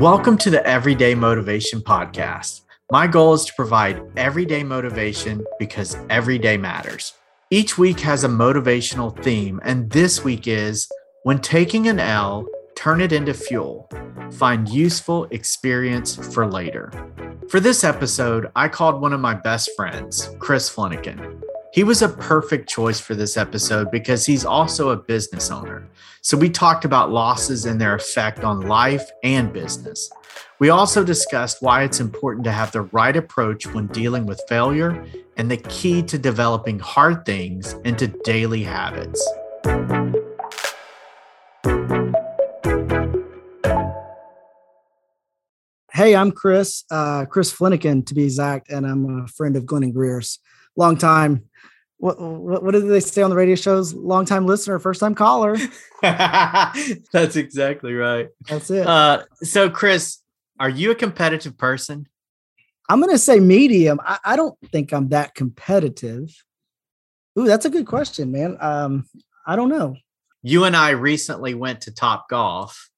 Welcome to the Everyday Motivation Podcast. My goal is to provide everyday motivation because every day matters. Each week has a motivational theme, and this week is when taking an L, turn it into fuel. Find useful experience for later. For this episode, I called one of my best friends, Chris Fleniken. He was a perfect choice for this episode because he's also a business owner. So we talked about losses and their effect on life and business. We also discussed why it's important to have the right approach when dealing with failure and the key to developing hard things into daily habits. Hey, I'm Chris, uh, Chris Fleniken to be exact, and I'm a friend of Glenn and Greer's. Long time what, what, what did they say on the radio shows? Long time listener, first time caller. That's exactly right. That's it. Uh, so, Chris, are you a competitive person? I'm going to say medium. I, I, don't think I'm that competitive. Ooh, that's a good question, man. Um, I don't know. You and I recently went to Top Golf,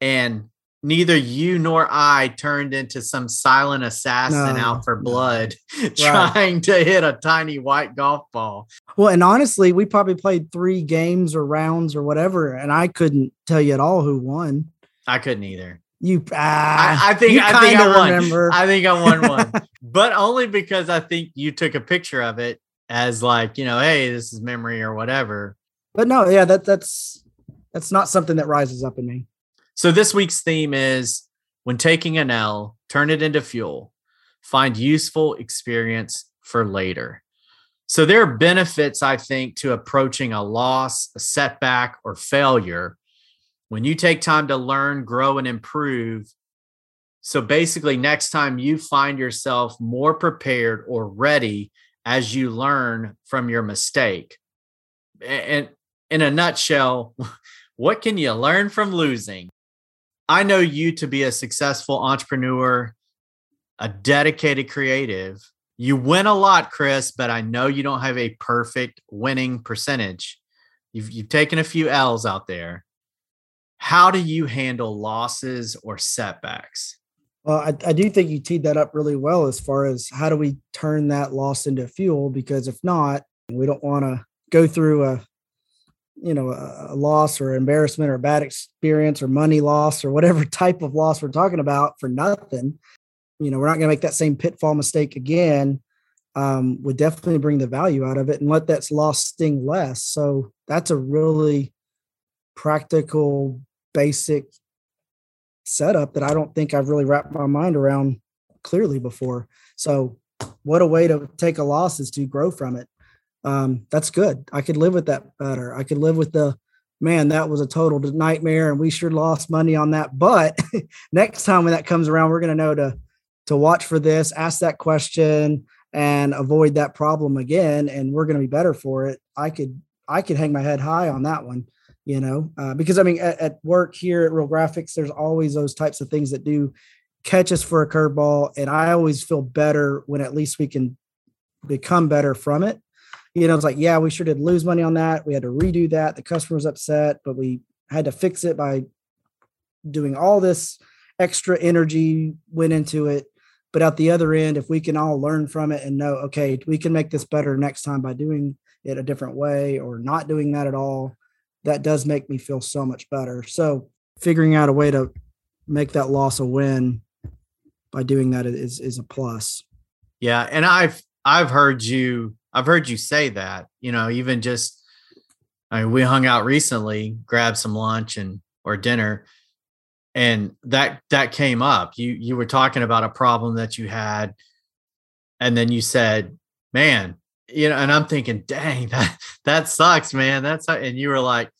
and neither you nor I turned into some silent assassin no, out for blood no. trying right. to hit a tiny white golf ball. Well, and honestly, we probably played three games or rounds or whatever, and I couldn't tell you at all who won. I couldn't either. You, ah, I, I, think I think I won. Remember. I think I won one, but only because I think you took a picture of it as like you know, hey, this is memory or whatever. But no, yeah, that that's that's not something that rises up in me. So this week's theme is when taking an L, turn it into fuel. Find useful experience for later. So there are benefits, I think, to approaching a loss, a setback, or failure when you take time to learn, grow, and improve. So basically, next time you find yourself more prepared or ready as you learn from your mistake. And in a nutshell, what can you learn from losing? I know you to be a successful entrepreneur, a dedicated creative. You win a lot, Chris, but I know you don't have a perfect winning percentage. You've, you've taken a few L's out there. How do you handle losses or setbacks? Well, I, I do think you teed that up really well as far as how do we turn that loss into fuel? Because if not, we don't want to go through a you know a, loss or embarrassment or bad experience or money loss or whatever type of loss we're talking about for nothing you know we're not going to make that same pitfall mistake again um, would definitely bring the value out of it and let that loss sting less. So that's a really practical basic setup that i don't think i've really wrapped my mind around clearly before. So what a way to take a loss is to grow from it um, that's good. I could live with that better. I could live with the man, that was a total nightmare and we sure lost money on that. But next time when that comes around, we're going to know to to watch for this, ask that question and avoid that problem again and we're going to be better for it. I could I could hang my head high on that one, you know, uh, because I mean at, at work here at Real Graphics there's always those types of things that do catch us for a curveball and I always feel better when at least we can become better from it you know, it's like, yeah, we sure did lose money on that. We had to redo that. The customer was upset, but we had to fix it by doing all this extra energy went into it. But at the other end, if we can all learn from it and know, okay, we can make this better next time by doing it a different way or not doing that at all, that does make me feel so much better. So figuring out a way to make that loss a win by doing that is is a plus. Yeah, and I've I've heard you I've heard you say that, you know, even just I mean, we hung out recently, grabbed some lunch and or dinner, and that that came up. You you were talking about a problem that you had, and then you said, "Man, you know," and I'm thinking, "Dang, that that sucks, man. That's," and you were like,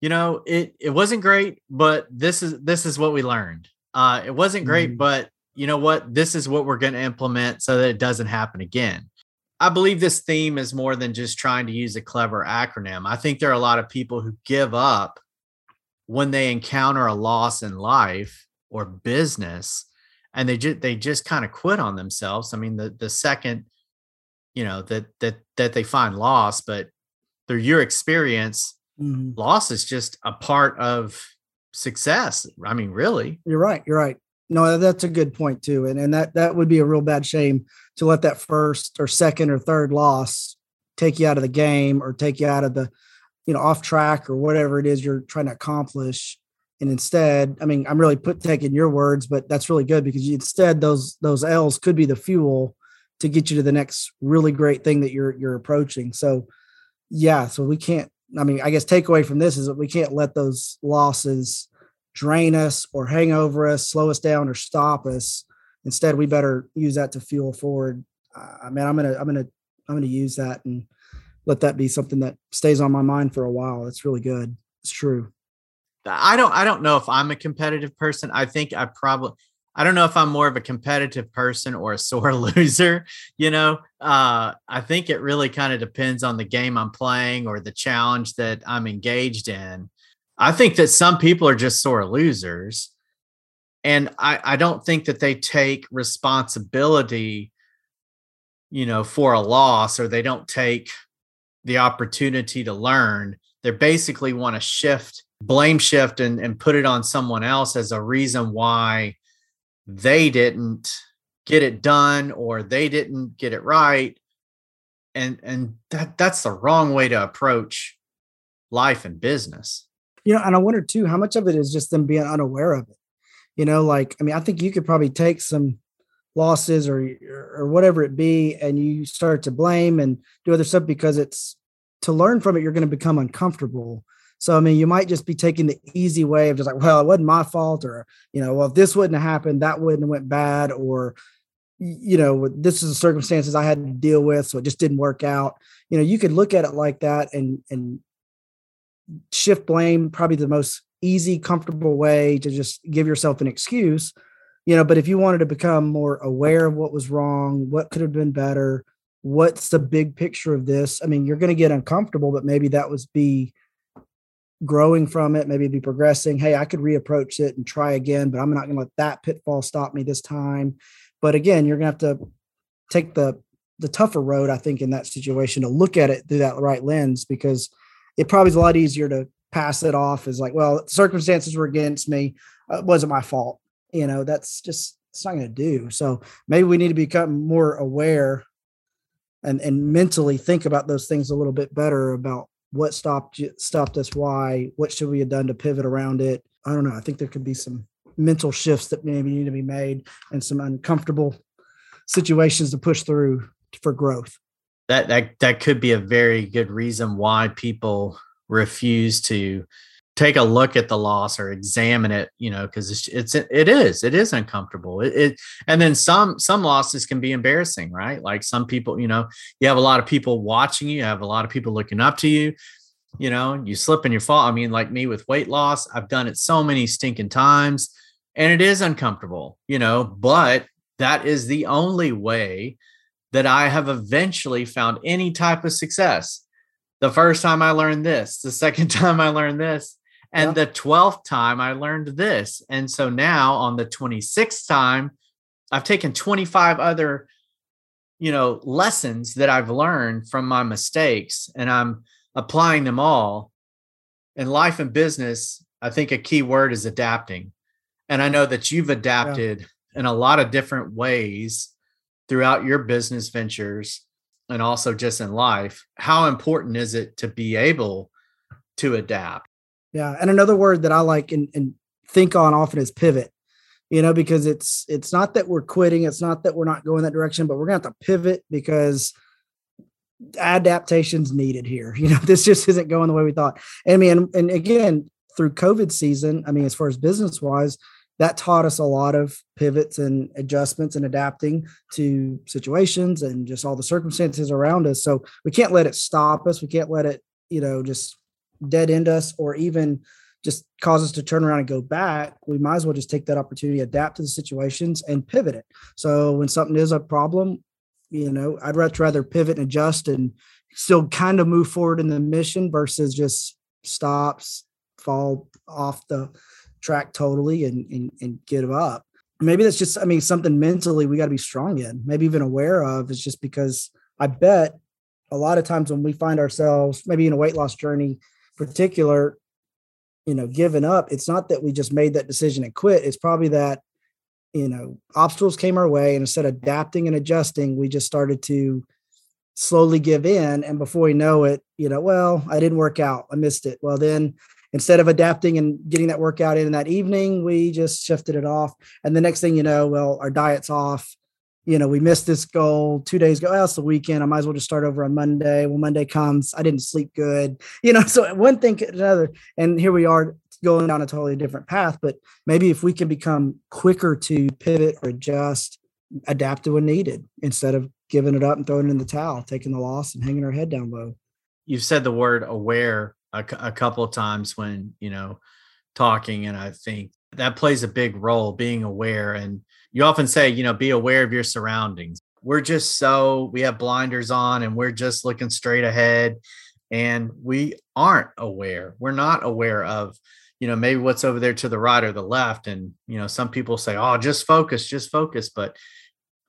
"You know, it it wasn't great, but this is this is what we learned. Uh, it wasn't great, mm-hmm. but you know what? This is what we're going to implement so that it doesn't happen again." I believe this theme is more than just trying to use a clever acronym. I think there are a lot of people who give up when they encounter a loss in life or business and they just they just kind of quit on themselves. I mean the the second you know that that that they find loss but through your experience mm-hmm. loss is just a part of success. I mean, really. You're right. You're right. No, that's a good point too. And and that that would be a real bad shame to let that first or second or third loss take you out of the game or take you out of the, you know, off track or whatever it is you're trying to accomplish. And instead, I mean, I'm really put taking your words, but that's really good because you, instead those those L's could be the fuel to get you to the next really great thing that you're you're approaching. So yeah, so we can't I mean, I guess takeaway from this is that we can't let those losses drain us or hang over us, slow us down or stop us. Instead, we better use that to fuel forward. I mean, I'm gonna, I'm gonna, I'm gonna use that and let that be something that stays on my mind for a while. It's really good. It's true. I don't, I don't know if I'm a competitive person. I think I probably, I don't know if I'm more of a competitive person or a sore loser. You know, uh, I think it really kind of depends on the game I'm playing or the challenge that I'm engaged in. I think that some people are just sore losers. And I, I don't think that they take responsibility, you know, for a loss or they don't take the opportunity to learn. They basically want to shift, blame shift, and, and put it on someone else as a reason why they didn't get it done or they didn't get it right and and that that's the wrong way to approach life and business you know and i wonder too how much of it is just them being unaware of it you know like i mean i think you could probably take some losses or or whatever it be and you start to blame and do other stuff because it's to learn from it you're going to become uncomfortable so I mean, you might just be taking the easy way of just like, well, it wasn't my fault, or you know, well, if this wouldn't have happened, that wouldn't have went bad, or you know, this is the circumstances I had to deal with, so it just didn't work out. You know, you could look at it like that and and shift blame, probably the most easy, comfortable way to just give yourself an excuse. You know, but if you wanted to become more aware of what was wrong, what could have been better, what's the big picture of this? I mean, you're going to get uncomfortable, but maybe that was be growing from it, maybe be progressing. Hey, I could reapproach it and try again, but I'm not going to let that pitfall stop me this time. But again, you're going to have to take the the tougher road, I think, in that situation to look at it through that right lens because it probably is a lot easier to pass it off as like, well, circumstances were against me. It wasn't my fault. You know, that's just it's not going to do. So maybe we need to become more aware and and mentally think about those things a little bit better about what stopped you, stopped us why what should we have done to pivot around it i don't know i think there could be some mental shifts that maybe need to be made and some uncomfortable situations to push through for growth that that that could be a very good reason why people refuse to take a look at the loss or examine it you know because it's, it's it is it is uncomfortable. It, it, and then some some losses can be embarrassing right? Like some people you know you have a lot of people watching you, you have a lot of people looking up to you you know you slip and you fall. I mean like me with weight loss i've done it so many stinking times and it is uncomfortable you know but that is the only way that i have eventually found any type of success the first time i learned this the second time i learned this and the 12th time I learned this. And so now on the 26th time, I've taken 25 other, you know, lessons that I've learned from my mistakes and I'm applying them all. In life and business, I think a key word is adapting. And I know that you've adapted yeah. in a lot of different ways throughout your business ventures and also just in life. How important is it to be able to adapt? Yeah. And another word that I like and, and think on often is pivot, you know, because it's it's not that we're quitting, it's not that we're not going that direction, but we're gonna have to pivot because adaptations needed here. You know, this just isn't going the way we thought. I mean, and again, through COVID season, I mean, as far as business wise, that taught us a lot of pivots and adjustments and adapting to situations and just all the circumstances around us. So we can't let it stop us. We can't let it, you know, just dead end us or even just cause us to turn around and go back, we might as well just take that opportunity, adapt to the situations and pivot it. So when something is a problem, you know, I'd much rather pivot and adjust and still kind of move forward in the mission versus just stops, fall off the track totally and, and, and give up. Maybe that's just, I mean, something mentally we got to be strong in, maybe even aware of is just because I bet a lot of times when we find ourselves maybe in a weight loss journey, particular, you know, given up, it's not that we just made that decision and quit. It's probably that, you know, obstacles came our way and instead of adapting and adjusting, we just started to slowly give in. And before we know it, you know, well, I didn't work out. I missed it. Well, then instead of adapting and getting that workout in that evening, we just shifted it off. And the next thing you know, well, our diet's off. You know, we missed this goal two days ago. Oh, it's the weekend. I might as well just start over on Monday. Well, Monday comes. I didn't sleep good. You know, so one thing another. And here we are going down a totally different path. But maybe if we can become quicker to pivot or adjust, adapt to when needed instead of giving it up and throwing it in the towel, taking the loss and hanging our head down low. You've said the word aware a, a couple of times when, you know, talking. And I think that plays a big role being aware. And you often say, you know, be aware of your surroundings. We're just so, we have blinders on and we're just looking straight ahead and we aren't aware. We're not aware of, you know, maybe what's over there to the right or the left. And, you know, some people say, oh, just focus, just focus. But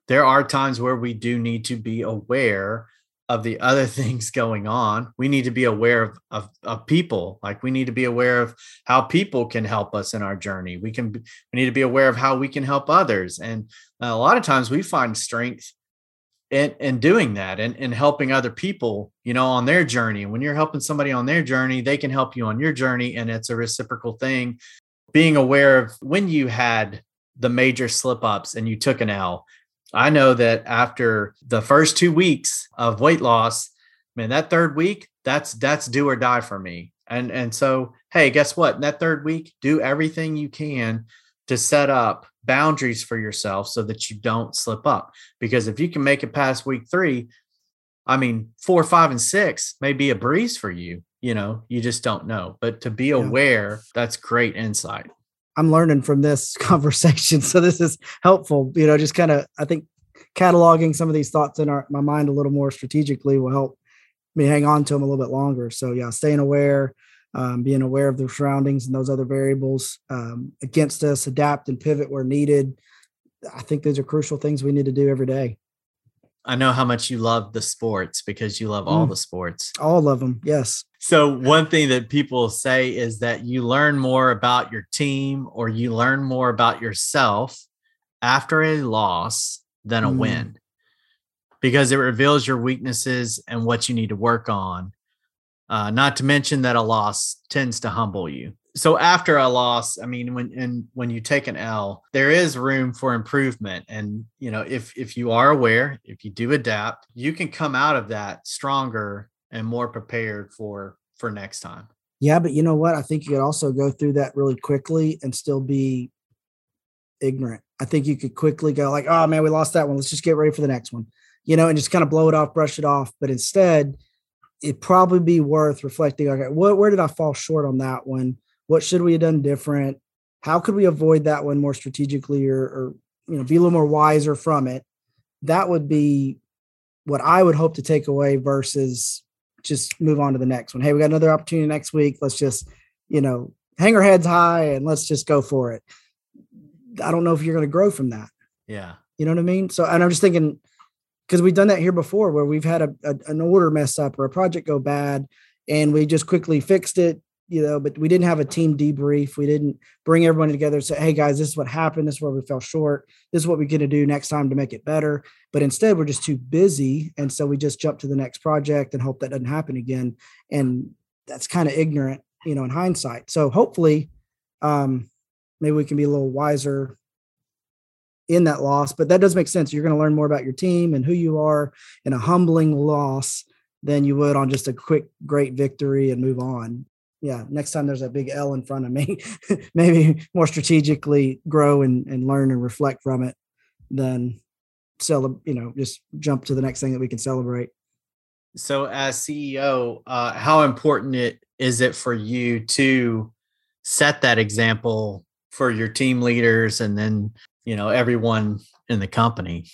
there are times where we do need to be aware of the other things going on. We need to be aware of, of, of, people. Like we need to be aware of how people can help us in our journey. We can we need to be aware of how we can help others. And uh, a lot of times we find strength in, in doing that and, and helping other people, you know, on their journey. And when you're helping somebody on their journey, they can help you on your journey. And it's a reciprocal thing. Being aware of when you had the major slip ups and you took an L I know that after the first two weeks of weight loss, man, that third week, that's that's do or die for me. And and so, hey, guess what? In that third week, do everything you can to set up boundaries for yourself so that you don't slip up. Because if you can make it past week three, I mean, four, five, and six may be a breeze for you. You know, you just don't know. But to be aware, that's great insight. I'm learning from this conversation. So this is helpful. You know, just kind of I think cataloging some of these thoughts in our my mind a little more strategically will help me hang on to them a little bit longer. So yeah, staying aware, um, being aware of the surroundings and those other variables um, against us, adapt and pivot where needed. I think those are crucial things we need to do every day. I know how much you love the sports because you love all mm. the sports. All of them, yes. So, one thing that people say is that you learn more about your team or you learn more about yourself after a loss than a mm. win because it reveals your weaknesses and what you need to work on. Uh, not to mention that a loss tends to humble you so after a loss i mean when and when you take an l there is room for improvement. And you know if if you are aware if you do adapt you can come out of that stronger and more prepared for for next time. Yeah but you know what? I think you could also go through that really quickly and still be ignorant. I think you could quickly go like oh man we lost that one. Let's just get ready for the next one you know and just kind of blow it off brush it off. But instead it'd probably be worth reflecting okay what, where did i fall short on that one what should we have done different? How could we avoid that one more strategically or, or you know, be a little more wiser from it? That would be what I would hope to take away versus just move on to the next one. Hey, we got another opportunity next week. Let's just, you know, hang our heads high and let's just go for it. I don't know if you're going to grow from that. Yeah. You know what I mean? So, and I'm just thinking, because we've done that here before where we've had a, a, an order mess up or a project go bad and we just quickly fixed it you know, but we didn't have a team debrief. We didn't bring everyone together and say, hey guys, this is what happened. This is where we fell short. This is what we're going to do next time to make it better. But instead, we're just too busy. And so we just jump to the next project and hope that doesn't happen again. And that's kind of ignorant, you know, in hindsight. So hopefully, um, maybe we can be a little wiser in that loss. But that does make sense. You're going to learn more about your team and who you are in a humbling loss than you would on just a quick, great victory and move on yeah, next time there's a big L in front of me, maybe more strategically grow and, and learn and reflect from it than celebrate, you know, just jump to the next thing that we can celebrate. So as CEO, uh, how important it is it for you to set that example for your team leaders and then, you know, everyone in the company?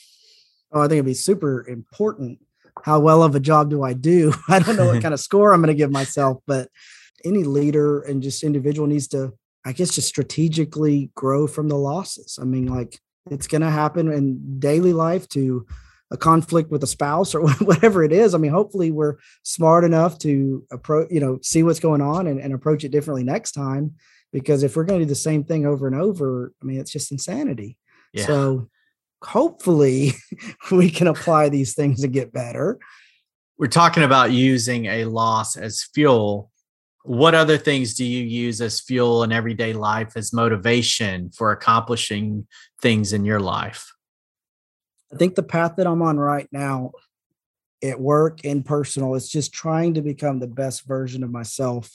Oh, I think it'd be super important. How well of a job do I do? I don't know what kind of score I'm going to give myself, but any leader and just individual needs to, I guess, just strategically grow from the losses. I mean, like it's going to happen in daily life to a conflict with a spouse or whatever it is. I mean, hopefully we're smart enough to approach, you know, see what's going on and, and approach it differently next time. Because if we're going to do the same thing over and over, I mean, it's just insanity. Yeah. So hopefully we can apply these things to get better. We're talking about using a loss as fuel. What other things do you use as fuel in everyday life as motivation for accomplishing things in your life? I think the path that I'm on right now at work and personal is just trying to become the best version of myself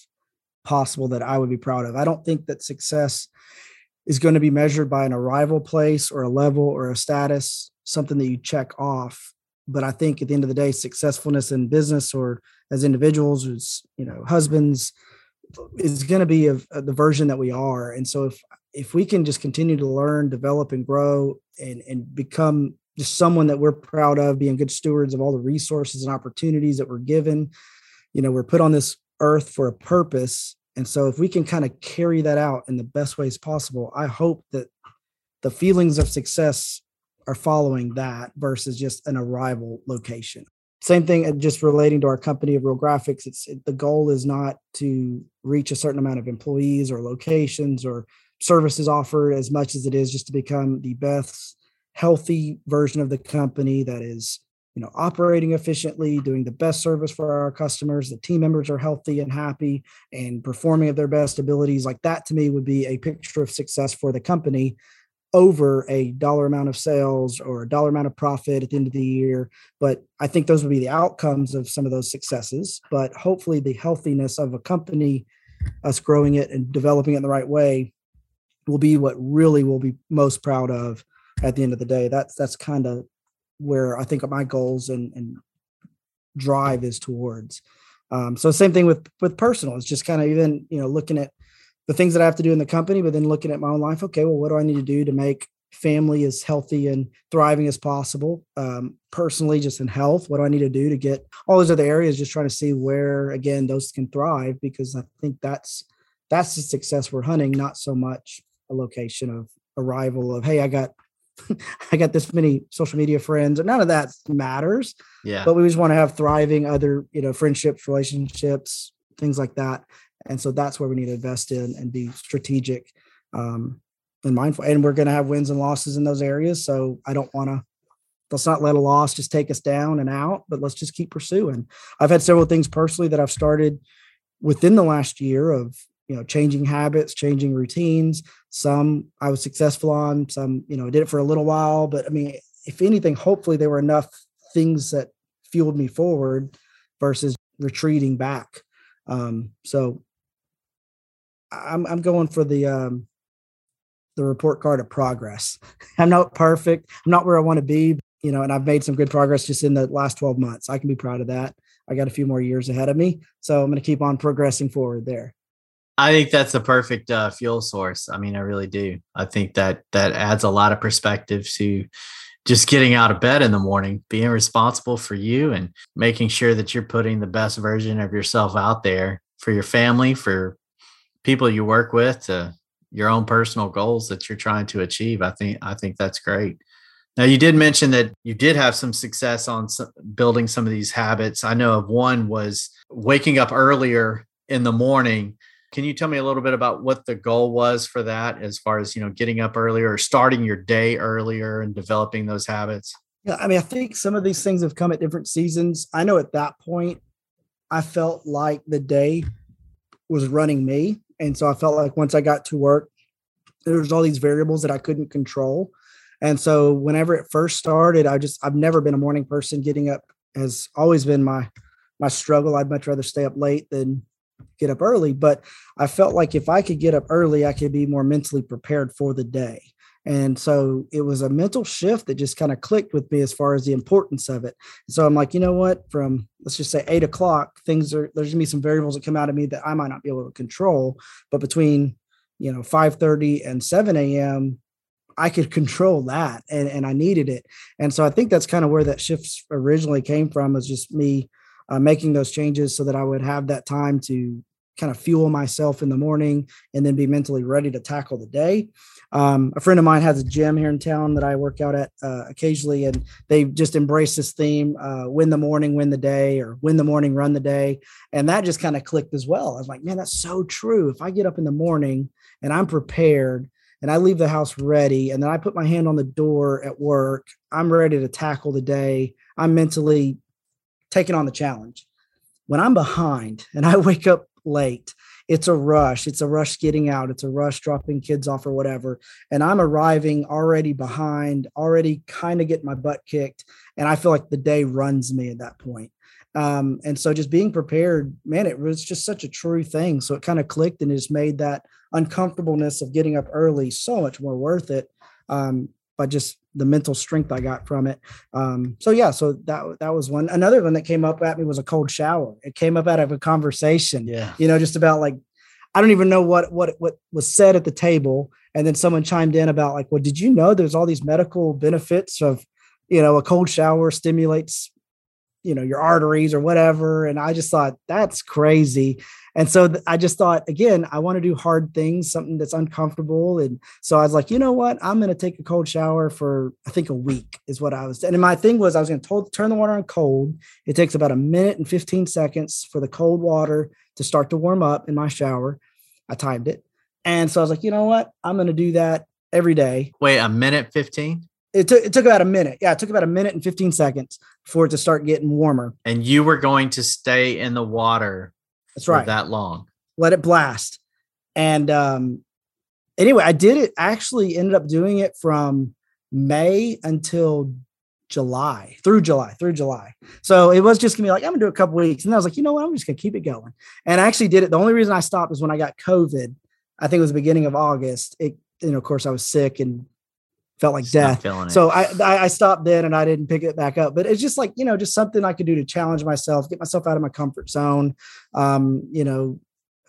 possible that I would be proud of. I don't think that success is going to be measured by an arrival place or a level or a status, something that you check off. But I think at the end of the day, successfulness in business or as individuals, as you know, husbands, is going to be of, of the version that we are. And so if if we can just continue to learn, develop, and grow, and and become just someone that we're proud of, being good stewards of all the resources and opportunities that we're given. You know, we're put on this earth for a purpose. And so if we can kind of carry that out in the best ways possible, I hope that the feelings of success are following that versus just an arrival location. Same thing, uh, just relating to our company of Real Graphics. It's it, the goal is not to reach a certain amount of employees or locations or services offered as much as it is just to become the best healthy version of the company that is you know operating efficiently doing the best service for our customers the team members are healthy and happy and performing at their best abilities like that to me would be a picture of success for the company over a dollar amount of sales or a dollar amount of profit at the end of the year but i think those would be the outcomes of some of those successes but hopefully the healthiness of a company us growing it and developing it in the right way will be what really we'll be most proud of at the end of the day. That's that's kind of where I think my goals and, and drive is towards. Um, so same thing with with personal. It's just kind of even you know looking at the things that I have to do in the company, but then looking at my own life. Okay, well, what do I need to do to make family as healthy and thriving as possible? Um, personally, just in health, what do I need to do to get all those other areas? Just trying to see where again those can thrive because I think that's that's the success we're hunting, not so much a location of arrival of hey, I got I got this many social media friends, none of that matters. Yeah. But we just want to have thriving other, you know, friendships, relationships, things like that. And so that's where we need to invest in and be strategic um, and mindful. And we're going to have wins and losses in those areas. So I don't want to. Let's not let a loss just take us down and out, but let's just keep pursuing. I've had several things personally that I've started within the last year of you know changing habits changing routines some i was successful on some you know I did it for a little while but i mean if anything hopefully there were enough things that fueled me forward versus retreating back um so i'm i'm going for the um the report card of progress. I'm not perfect. I'm not where i want to be you know and i've made some good progress just in the last 12 months. I can be proud of that. I got a few more years ahead of me so i'm going to keep on progressing forward there. I think that's the perfect uh, fuel source. I mean, I really do. I think that that adds a lot of perspective to just getting out of bed in the morning, being responsible for you and making sure that you're putting the best version of yourself out there for your family, for people you work with, to your own personal goals that you're trying to achieve. I think I think that's great. Now, you did mention that you did have some success on some, building some of these habits. I know of one was waking up earlier in the morning can you tell me a little bit about what the goal was for that as far as, you know, getting up earlier or starting your day earlier and developing those habits? Yeah, I mean, I think some of these things have come at different seasons. I know at that point, I felt like the day was running me. And so I felt like once I got to work, there was all these variables that I couldn't control. And so whenever it first started, I just I've never been a morning person. Getting up has always been my my struggle. I'd much rather stay up late than get up early, but I felt like if I could get up early, I could be more mentally prepared for the day. And so it was a mental shift that just kind of clicked with me as far as the importance of it. So I'm like, you know what? From let's just say eight o'clock, things are there's gonna be some variables that come out of me that I might not be able to control. But between you know 5:30 and 7 a.m., I could control that, and and I needed it. And so I think that's kind of where that shift originally came from. Was just me uh, making those changes so that I would have that time to kind of fuel myself in the morning and then be mentally ready to tackle the day. Um, a friend of mine has a gym here in town that I work out at uh, occasionally, and they just embrace this theme: uh, win the morning, win the day, or win the morning, run the day. And that just kind of clicked as well. I was like, man, that's so true. If I get up in the morning and I'm prepared and I leave the house ready, and then I put my hand on the door at work, I'm ready to tackle the day. I'm mentally taking on the challenge. When I'm behind and I wake up late it's a rush. It's a rush getting out. It's a rush dropping kids off or whatever. And i'm arriving already behind already kind of getting my butt kicked and i feel like the day runs me at that point. Um, and so just being prepared man it was just such a true thing. So it kind of clicked and just made that uncomfortableness of getting up early so much more worth it um, by just the mental strength I got from it. Um, so yeah, so that that was one. Another one that came up at me was a cold shower. It came up out of a conversation. Yeah, you know, just about like I don't even know what what what was said at the table, and then someone chimed in about like, well, did you know there's all these medical benefits of, you know, a cold shower stimulates you know your arteries or whatever and i just thought that's crazy and so th- i just thought again i want to do hard things something that's uncomfortable and so i was like you know what? I'm going to take a cold shower for i think a week is what i was and my thing was i was going to turn the water on cold. It takes about a minute and 15 seconds for the cold water to start to warm up in my shower. I timed it. And so i was like you know what? I'm going to do that every day. Wait a minute 15 it took it took about a minute. Yeah, it took about a minute and 15 seconds for it to start getting warmer. And you were going to stay in the water that's right that long. Let it blast. And um anyway, I did it actually ended up doing it from May until July through July through July. So it was just gonna be like, I'm gonna do a couple weeks. And then I was like, you know what? I'm just gonna keep it going. And I actually did it. The only reason I stopped is when I got COVID. I think it was the beginning of August. It, you know, of course, I was sick and felt like death. So I, I stopped then and I didn't pick it back up. But it's just like you know, just something I could do to challenge myself, get myself out of my comfort zone. Um, you know,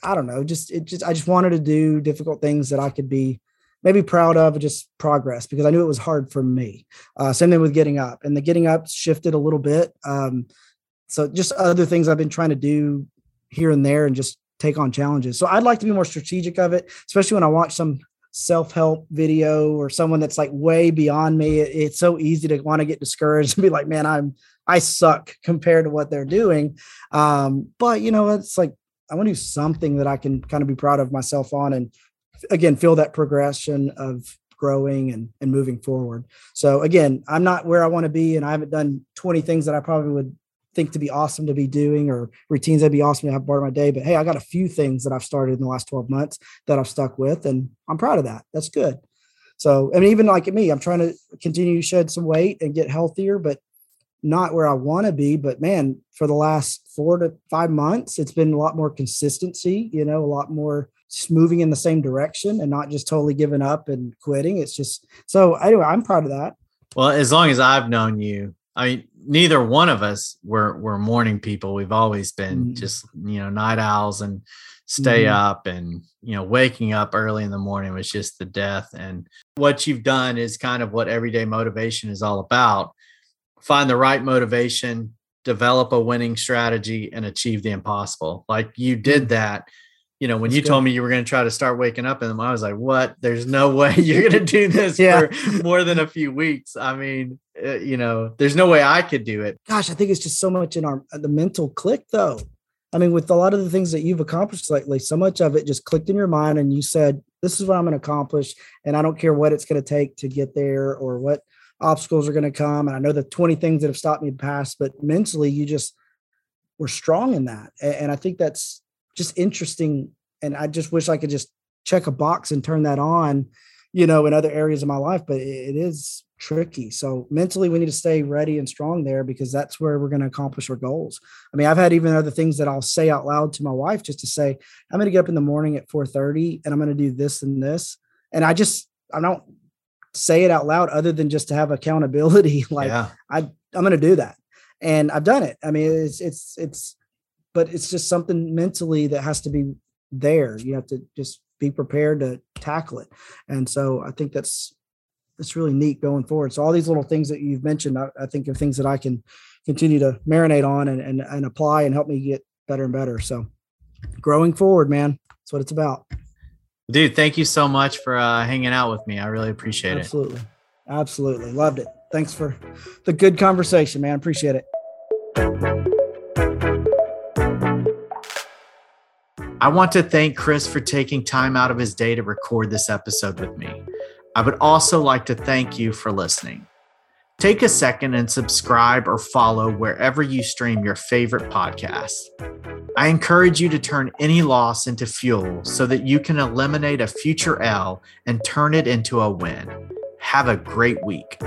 I don't know, just it just I just wanted to do difficult things that I could be maybe proud of just progress because I knew it was hard for me. Uh, same thing with getting up, and the getting up shifted a little bit. Um, so just other things I've been trying to do here and there, and just take on challenges. So I'd like to be more strategic of it, especially when I watch some self-help video or someone that's like way beyond me it, it's so easy to want to get discouraged and be like man i'm i suck compared to what they're doing. Um but you know it's like i want to do something that i can kind of be proud of myself on and again feel that progression of growing and, and moving forward. So again i'm not where i want to be and i haven't done 20 things that i probably would think to be awesome to be doing or routines that'd be awesome to have part of my day. But hey, I got a few things that I've started in the last 12 months that I've stuck with, and I'm proud of that. That's good. So, I mean, even like me, I'm trying to continue to shed some weight and get healthier, but not where I want to be. But man, for the last four to five months, it's been a lot more consistency, you know, a lot more just moving in the same direction and not just totally giving up and quitting. It's just so anyway, I'm proud of that. Well, as long as I've known you, I mean, neither one of us were were morning people. We've always been mm just you know night owls and stay mm up and you know waking up early in the morning was just the death. And what you've done is kind of what everyday motivation is all about. Find the right motivation, develop a winning strategy, and achieve the impossible. Like you did mm. that you know, when That's you good. told me you were going to try to start waking up in them, I was like, what? There's no way you're going to do this yeah. for more than a few weeks. I mean, uh, you know, there's no way I could do it. Gosh, I think it's just so much in our the mental click though. I mean, with a lot of the things that you've accomplished lately, so much of it just clicked in your mind and you said, this is what I'm going to accomplish. And I don't care what it's going to take to get there or what obstacles are going to come. And I know the 20 things that have stopped me in the past, but mentally you just were strong in that. And I think that's just interesting. And I just wish I could just check a box and turn that on, you know, in other areas of my life. But it is tricky. So mentally, we need to stay ready and strong there because that's where we're going to accomplish our goals. I mean, I've had even other things that I'll say out loud to my wife just to say, I'm going to get up in the morning at 4:30 and I'm going to do this and this. And I just I don't say it out loud other than just to have accountability. like yeah. I I'm going to do that. And I've done it. I mean, it's it's it's but it's just something mentally that has to be there. You have to just be prepared to tackle it. And so I think that's that's really neat going forward. So all these little things that you've mentioned, I, I think are things that I can continue to marinate on and, and and apply and help me get better and better. So growing forward, man. That's what it's about. Dude, thank you so much for uh, hanging out with me. I really appreciate Absolutely. it. Absolutely. Absolutely. Loved it. Thanks for the good conversation, man. Appreciate it. I want to thank Chris for taking time out of his day to record this episode with me. I would also like to thank you for listening. Take a second and subscribe or follow wherever you stream your favorite podcast. I encourage you to turn any loss into fuel so that you can eliminate a future L and turn it into a win. Have a great week.